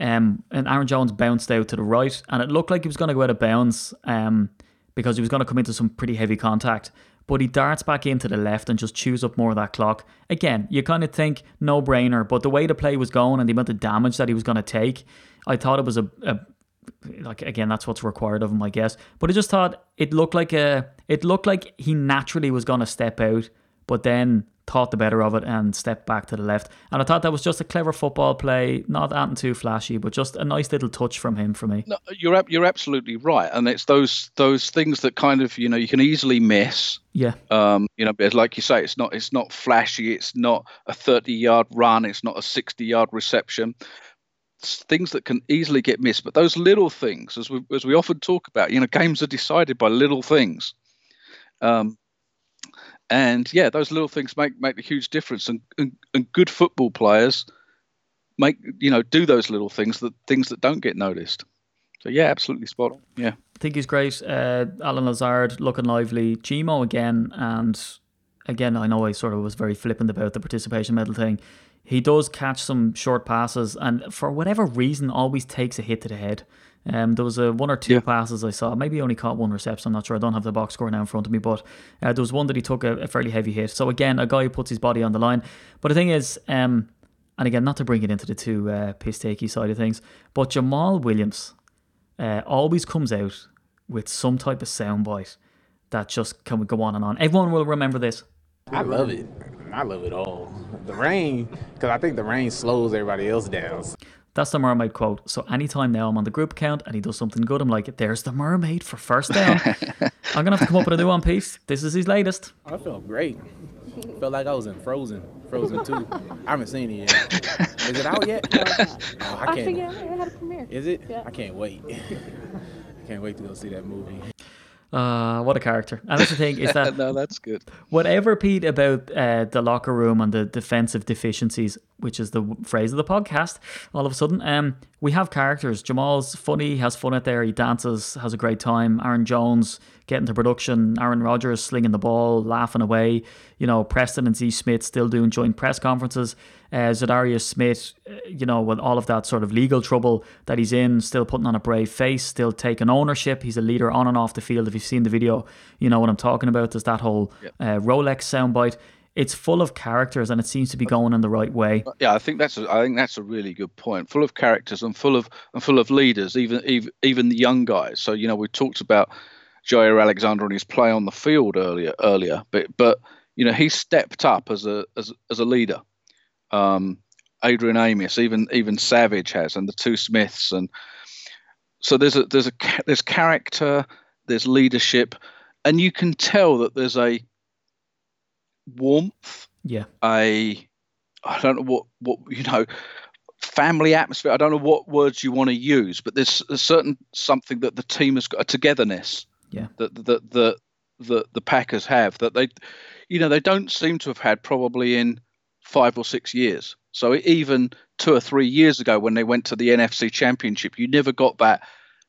Um, and Aaron Jones bounced out to the right, and it looked like he was going to go out of bounds um, because he was going to come into some pretty heavy contact. But he darts back into the left and just chews up more of that clock. Again, you kind of think no brainer, but the way the play was going and the amount of damage that he was going to take, I thought it was a, a like again that's what's required of him, I guess. But I just thought it looked like a it looked like he naturally was going to step out, but then thought the better of it and stepped back to the left. And I thought that was just a clever football play, not anything too flashy, but just a nice little touch from him for me. No, you're you're absolutely right, and it's those those things that kind of you know you can easily miss. Yeah. Um, you know, but like you say, it's not it's not flashy. It's not a 30 yard run. It's not a 60 yard reception. It's things that can easily get missed. But those little things, as we as we often talk about, you know, games are decided by little things. Um, and yeah, those little things make make a huge difference. And, and and good football players make you know do those little things that things that don't get noticed. So yeah, absolutely spot on. Yeah. I think he's great. Uh, Allen Lazard looking lively. Gmo again, and again, I know I sort of was very flippant about the participation medal thing. He does catch some short passes, and for whatever reason, always takes a hit to the head. Um, there was a one or two passes I saw. Maybe he only caught one reception. I'm not sure. I don't have the box score now in front of me, but uh, there was one that he took a, a fairly heavy hit. So again, a guy who puts his body on the line. But the thing is, um, and again, not to bring it into the too uh, piss takey side of things, but Jamaal Williams uh, always comes out with some type of soundbite that just can go on and on. Everyone will remember this. I love it. I love it all. The rain, because I think the rain slows everybody else down. That's the mermaid quote. So anytime now I'm on the group account and he does something good, I'm like, there's the mermaid for first down. (laughs) I'm gonna have to come up with a new one piece. This is his latest. I felt great. Felt like I was in Frozen, Frozen 2. I haven't seen it yet. Is it out yet? (laughs) Oh, I I can't. think it it had a premiere. Is it? Yeah. I can't wait. (laughs) I can't wait to go see that movie. Uh, what a character. And that's the thing, is (laughs) that no, that's good. whatever, Pete, about uh, the locker room and the defensive deficiencies, which is the phrase of the podcast, all of a sudden, um, we have characters. Jamaal's funny, has fun out there, he dances, has a great time. Aaron Jones getting to production, Aaron Rodgers slinging the ball, laughing away. You know, Preston and Z Smith still doing joint press conferences. Uh, Zadarius Smith, uh, you know, with all of that sort of legal trouble that he's in, still putting on a brave face, still taking ownership. He's a leader on and off the field. If you've seen the video, you know what I'm talking about. There's that whole uh, Rolex soundbite. It's full of characters and it seems to be going in the right way. Yeah, I think that's a, I think that's a really good point. Full of characters and full of and full of leaders, even even even the young guys. So you know we talked about Jaire Alexander and his play on the field earlier earlier, but but you know he stepped up as a as as a leader. Um, Adrian Amos, even even Savage has, and the two Smiths, and so there's a there's a there's character, there's leadership, and you can tell that there's a warmth Yeah. a I don't know what what you know family atmosphere. I don't know what words you want to use, but there's a certain something that the team has got a togetherness. Yeah. That that the the the Packers have that they, you know, they don't seem to have had probably in five or six years. So even two or three years ago when they went to the NFC Championship, you never got that.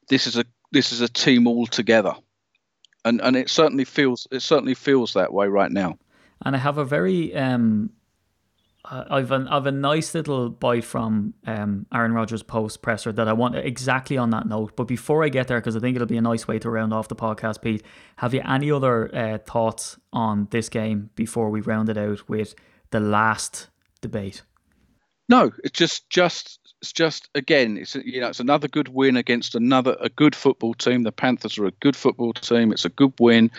This is a this is a team all together, and and it certainly feels it certainly feels that way right now. and I have a very um, uh, I've an I've a nice little bite from um Aaron Rodgers post presser that I want exactly on that note. But before I get there, because I think it'll be a nice way to round off the podcast, Pete. Have you any other uh, thoughts on this game before we round it out with the last debate? No, it's just just it's just again, it's you know it's another good win against another a good football team. The Panthers are a good football team. It's a good win.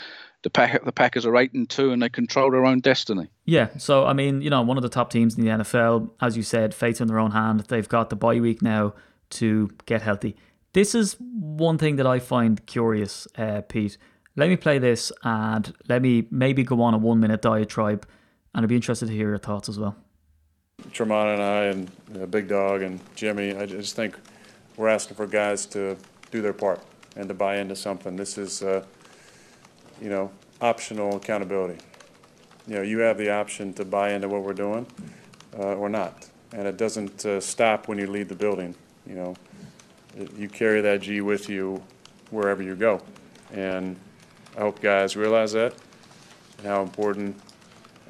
The Pack the Packers are eight and two, and they control their own destiny. Yeah, so I mean, you know, one of the top teams in the NFL, as you said, fate in their own hand. They've got the bye week now to get healthy. This is one thing that I find curious, uh, Pete. Let me play this and let me maybe go on a one minute diatribe, and I'd be interested to hear your thoughts as well. Tramon and I and uh, Big Dog and Jimmy, I just think we're asking for guys to do their part and to buy into something. This is, uh, you know, optional accountability. You know, you have the option to buy into what we're doing uh, or not, and it doesn't uh, stop when you leave the building. You know, you carry that G with you wherever you go, and I hope guys realize that and how important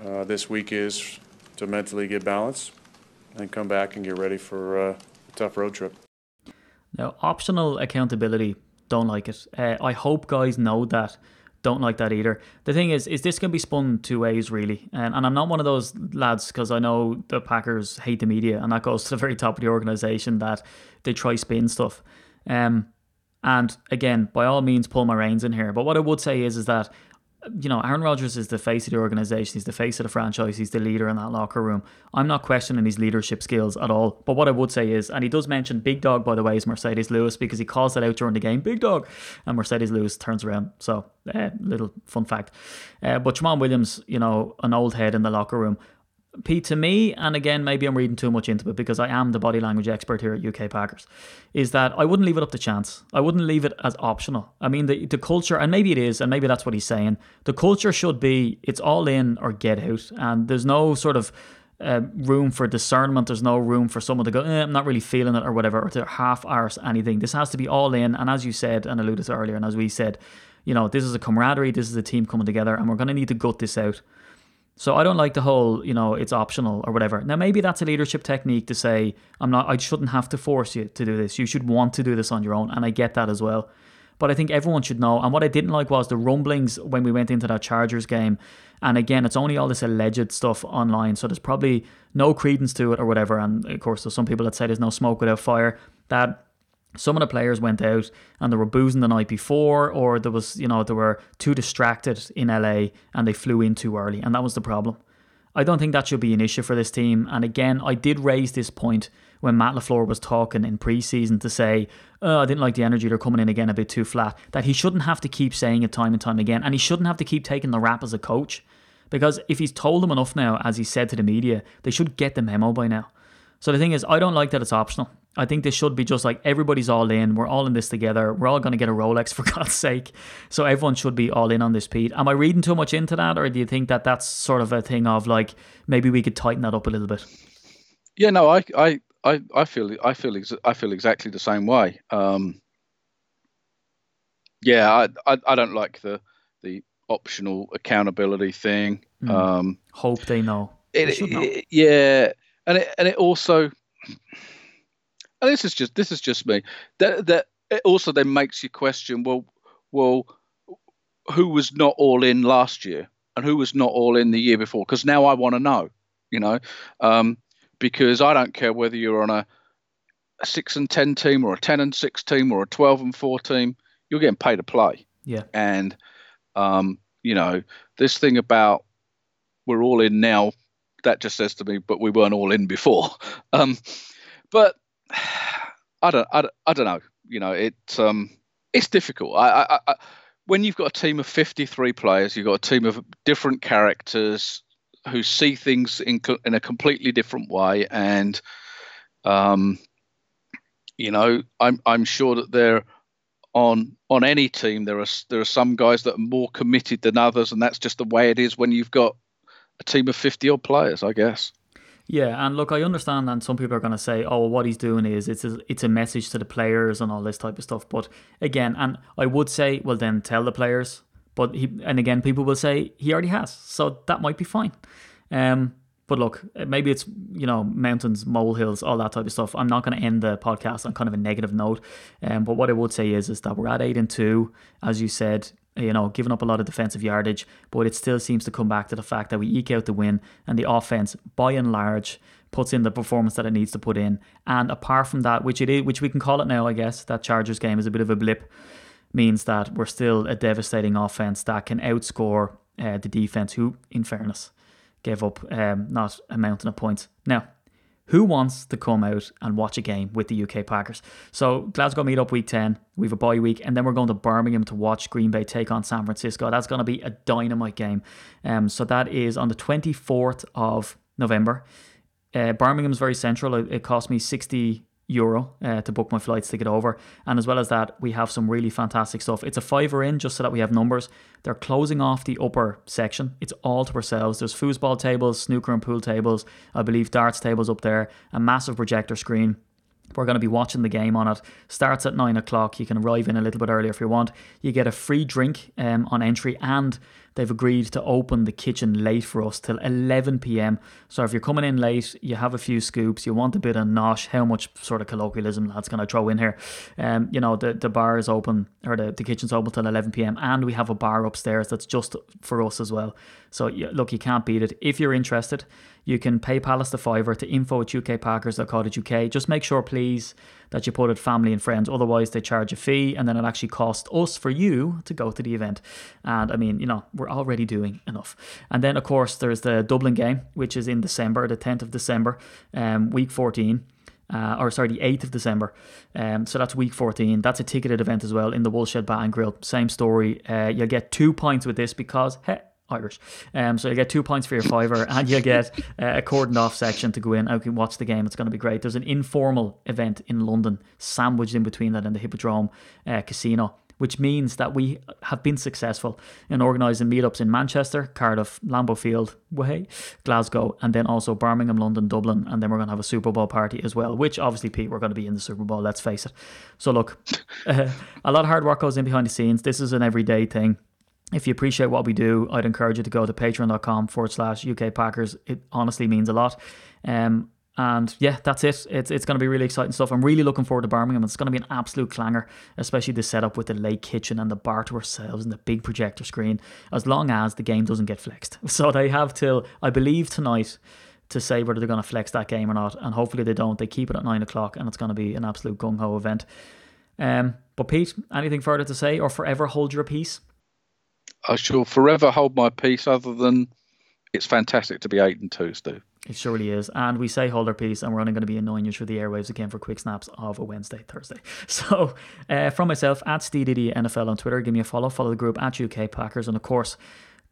uh, this week is to mentally get balanced and come back and get ready for uh, a tough road trip. Now, optional accountability, don't like it. Uh, I hope guys know that. Don't like that either. The thing is, is this can be spun two ways really, and, and I'm not one of those lads because I know the Packers hate the media, and that goes to the very top of the organization that they try spin stuff. Um, and again, by all means, pull my reins in here. But what I would say is, is that you know, Aaron Rodgers is the face of the organization. He's the face of the franchise. He's the leader in that locker room. I'm not questioning his leadership skills at all. But what I would say is, and he does mention Big Dog, by the way, is Marcedes Lewis because he calls that out during the game, Big Dog, and Marcedes Lewis turns around. So, uh, little fun fact. Uh, but Jamal Williams, you know, an old head in the locker room. Pete, to me, and again, maybe I'm reading too much into it because I am the body language expert here at UK Packers, is that I wouldn't leave it up to chance. I wouldn't leave it as optional. I mean, the, the culture, and maybe it is, and maybe that's what he's saying. The culture should be it's all in or get out. And there's no sort of uh, room for discernment. There's no room for someone to go, eh, I'm not really feeling it or whatever, or to half arse anything. This has to be all in. And as you said and alluded to earlier, and as we said, you know, this is a camaraderie, this is a team coming together, and we're going to need to gut this out. So I don't like the whole, you know, it's optional or whatever. Now maybe that's a leadership technique to say I'm not I shouldn't have to force you to do this. You should want to do this on your own and I get that as well. But I think everyone should know. And what I didn't like was the rumblings when we went into that Chargers game. And again, it's only all this alleged stuff online, so there's probably no credence to it or whatever. And of course, there's some people that say there's no smoke without fire. That some of the players went out and they were boozing the night before, or there was, you know, they were too distracted in LA and they flew in too early, and that was the problem. I don't think that should be an issue for this team. And again, I did raise this point when Matt LaFleur was talking in preseason to say, oh, I didn't like the energy, they're coming in again a bit too flat, that he shouldn't have to keep saying it time and time again, and he shouldn't have to keep taking the rap as a coach. Because if he's told them enough now, as he said to the media, they should get the memo by now. So the thing is, I don't like that it's optional. I think this should be just like everybody's all in. We're all in this together. We're all going to get a Rolex (laughs) for God's sake. So everyone should be all in on this, Pete. Am I reading too much into that, or do you think that that's sort of a thing of like maybe we could tighten that up a little bit? Yeah, no, I, I, I, I feel, I feel, ex- I feel exactly the same way. Um, yeah, I, I, I don't like the, the optional accountability thing. Mm. Um, Hope they know. it, They know. it- yeah, and it, and it also, and this is just this is just me. That that it also then makes you question. Well, well, who was not all in last year and who was not all in the year before? Because now I want to know. You know, um, because I don't care whether you're on a, a six and ten team or a ten and six team or a twelve and four team. You're getting paid to play. Yeah. And um, you know, this thing about we're all in now, that just says to me, but we weren't all in before. (laughs) Um, but I don't, I don't, I don't know. You know, it, um, it's difficult. I, I, I, when you've got a team of 53 players, you've got a team of different characters who see things in, in a completely different way. And, um, you know, I'm, I'm sure that there on on any team there are there are some guys that are more committed than others and that's just the way it is when you've got a team of 50 odd players i guess Yeah, and look, I understand, and some people are going to say, "Oh, well, what he's doing is it's a, it's a message to the players and all this type of stuff." But again, and I would say, well, then tell the players. But he, and again, people will say he already has, so that might be fine. Um, but look, maybe it's you know mountains, molehills, all that type of stuff. I'm not going to end the podcast on kind of a negative note. Um, but what I would say is is that we're at eight and two, as you said. You know, giving up a lot of defensive yardage, but it still seems to come back to the fact that we eke out the win, and the offense, by and large, puts in the performance that it needs to put in. And apart from that, which it is, which we can call it now, I guess, that Chargers game is a bit of a blip, means that we're still a devastating offense that can outscore uh, the defense, who, in fairness, gave up um, not a mountain of points. Now, who wants to come out and watch a game with the UK Packers? So Glasgow meet up week 10. We have a bye week, and then we're going to Birmingham to watch Green Bay take on San Francisco. That's going to be a dynamite game. Um, so that is on the 24th of November. Uh, Birmingham's very central. It, it cost me 60 euro uh, to book my flights to get over. And as well as that, we have some really fantastic stuff. It's a fiver in just so that we have numbers. They're closing off the upper section. It's all to ourselves. There's foosball tables, snooker and pool tables, I believe darts tables up there, a massive projector screen. We're going to be watching the game on it. Starts at nine o'clock. You can arrive in a little bit earlier if you want. You get a free drink um, on entry, and they've agreed to open the kitchen late for us till 11 p.m. So if you're coming in late, you have a few scoops, you want a bit of nosh. How much sort of colloquialism that's going to throw in here? Um, you know, the, the bar is open or the, the kitchen's open till 11 p.m. and we have a bar upstairs that's just for us as well. So yeah, look, you can't beat it. If you're interested, you can PayPal us the fiver to info at ukpackers.co.uk. Just make sure, please, that you put it family and friends. Otherwise, they charge a fee and then it actually costs us for you to go to the event. And I mean, you know, we're already doing enough. And then, of course, there's the Dublin game, which is in December, the 10th of December, um, week 14. Uh, or sorry, the 8th of December. Um, so that's week 14. That's a ticketed event as well in the Woolshed Bar and Grill. Same story. Uh, you'll get two points with this because, hey, Irish. Um, so you get two points for your fiver, (laughs) and you get uh, a cordoned off section to go in. I can watch the game. It's going to be great. There's an informal event in London, sandwiched in between that and the Hippodrome uh, Casino which means that we have been successful in organising meetups in Manchester, Cardiff, Lambeau Field, way, Glasgow, and then also Birmingham, London, Dublin, and then we're going to have a Super Bowl party as well. Which obviously, Pete, we're going to be in the Super Bowl. Let's face it. So look, (laughs) uh, a lot of hard work goes in behind the scenes. This is an everyday thing. If you appreciate what we do, I'd encourage you to go to patreon.com forward slash UK Packers. It honestly means a lot. Um, and yeah, that's it. It's it's going to be really exciting stuff. I'm really looking forward to Birmingham. It's going to be an absolute clanger, especially the setup with the lake kitchen and the bar to ourselves and the big projector screen. As long as the game doesn't get flexed, (laughs) so they have till I believe tonight to say whether they're going to flex that game or not. And hopefully they don't. They keep it at nine o'clock, and it's going to be an absolute gung ho event. Um, but Pete, anything further to say, or forever hold your peace? I shall forever hold my peace. Other than it's fantastic to be eight and two, Steve. It surely is. And we say hold our peace, and we're only going to be annoying you through the airwaves again for quick snaps of a Wednesday, Thursday. (laughs) So, uh, from myself, at SteeDD NFL on Twitter, give me a follow. Follow the group at UK Packers. And of course,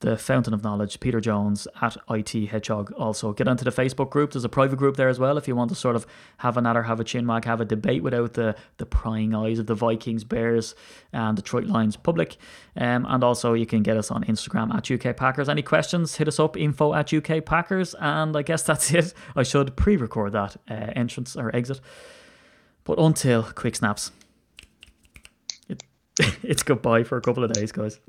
the fountain of knowledge, Peter Jones at IT Hedgehog. Also, get onto the Facebook group. There's a private group there as well if you want to sort of have an natter, have a chin wag, have a debate without the, the prying eyes of the Vikings, Bears, and Detroit Lions public. Um, and also, you can get us on Instagram at UK Packers. Any questions, hit us up, info at UK Packers. And I guess that's (laughs) it. I should pre record that uh, entrance or exit. But until quick snaps, it, (laughs) it's goodbye for a couple of days, guys. (laughs)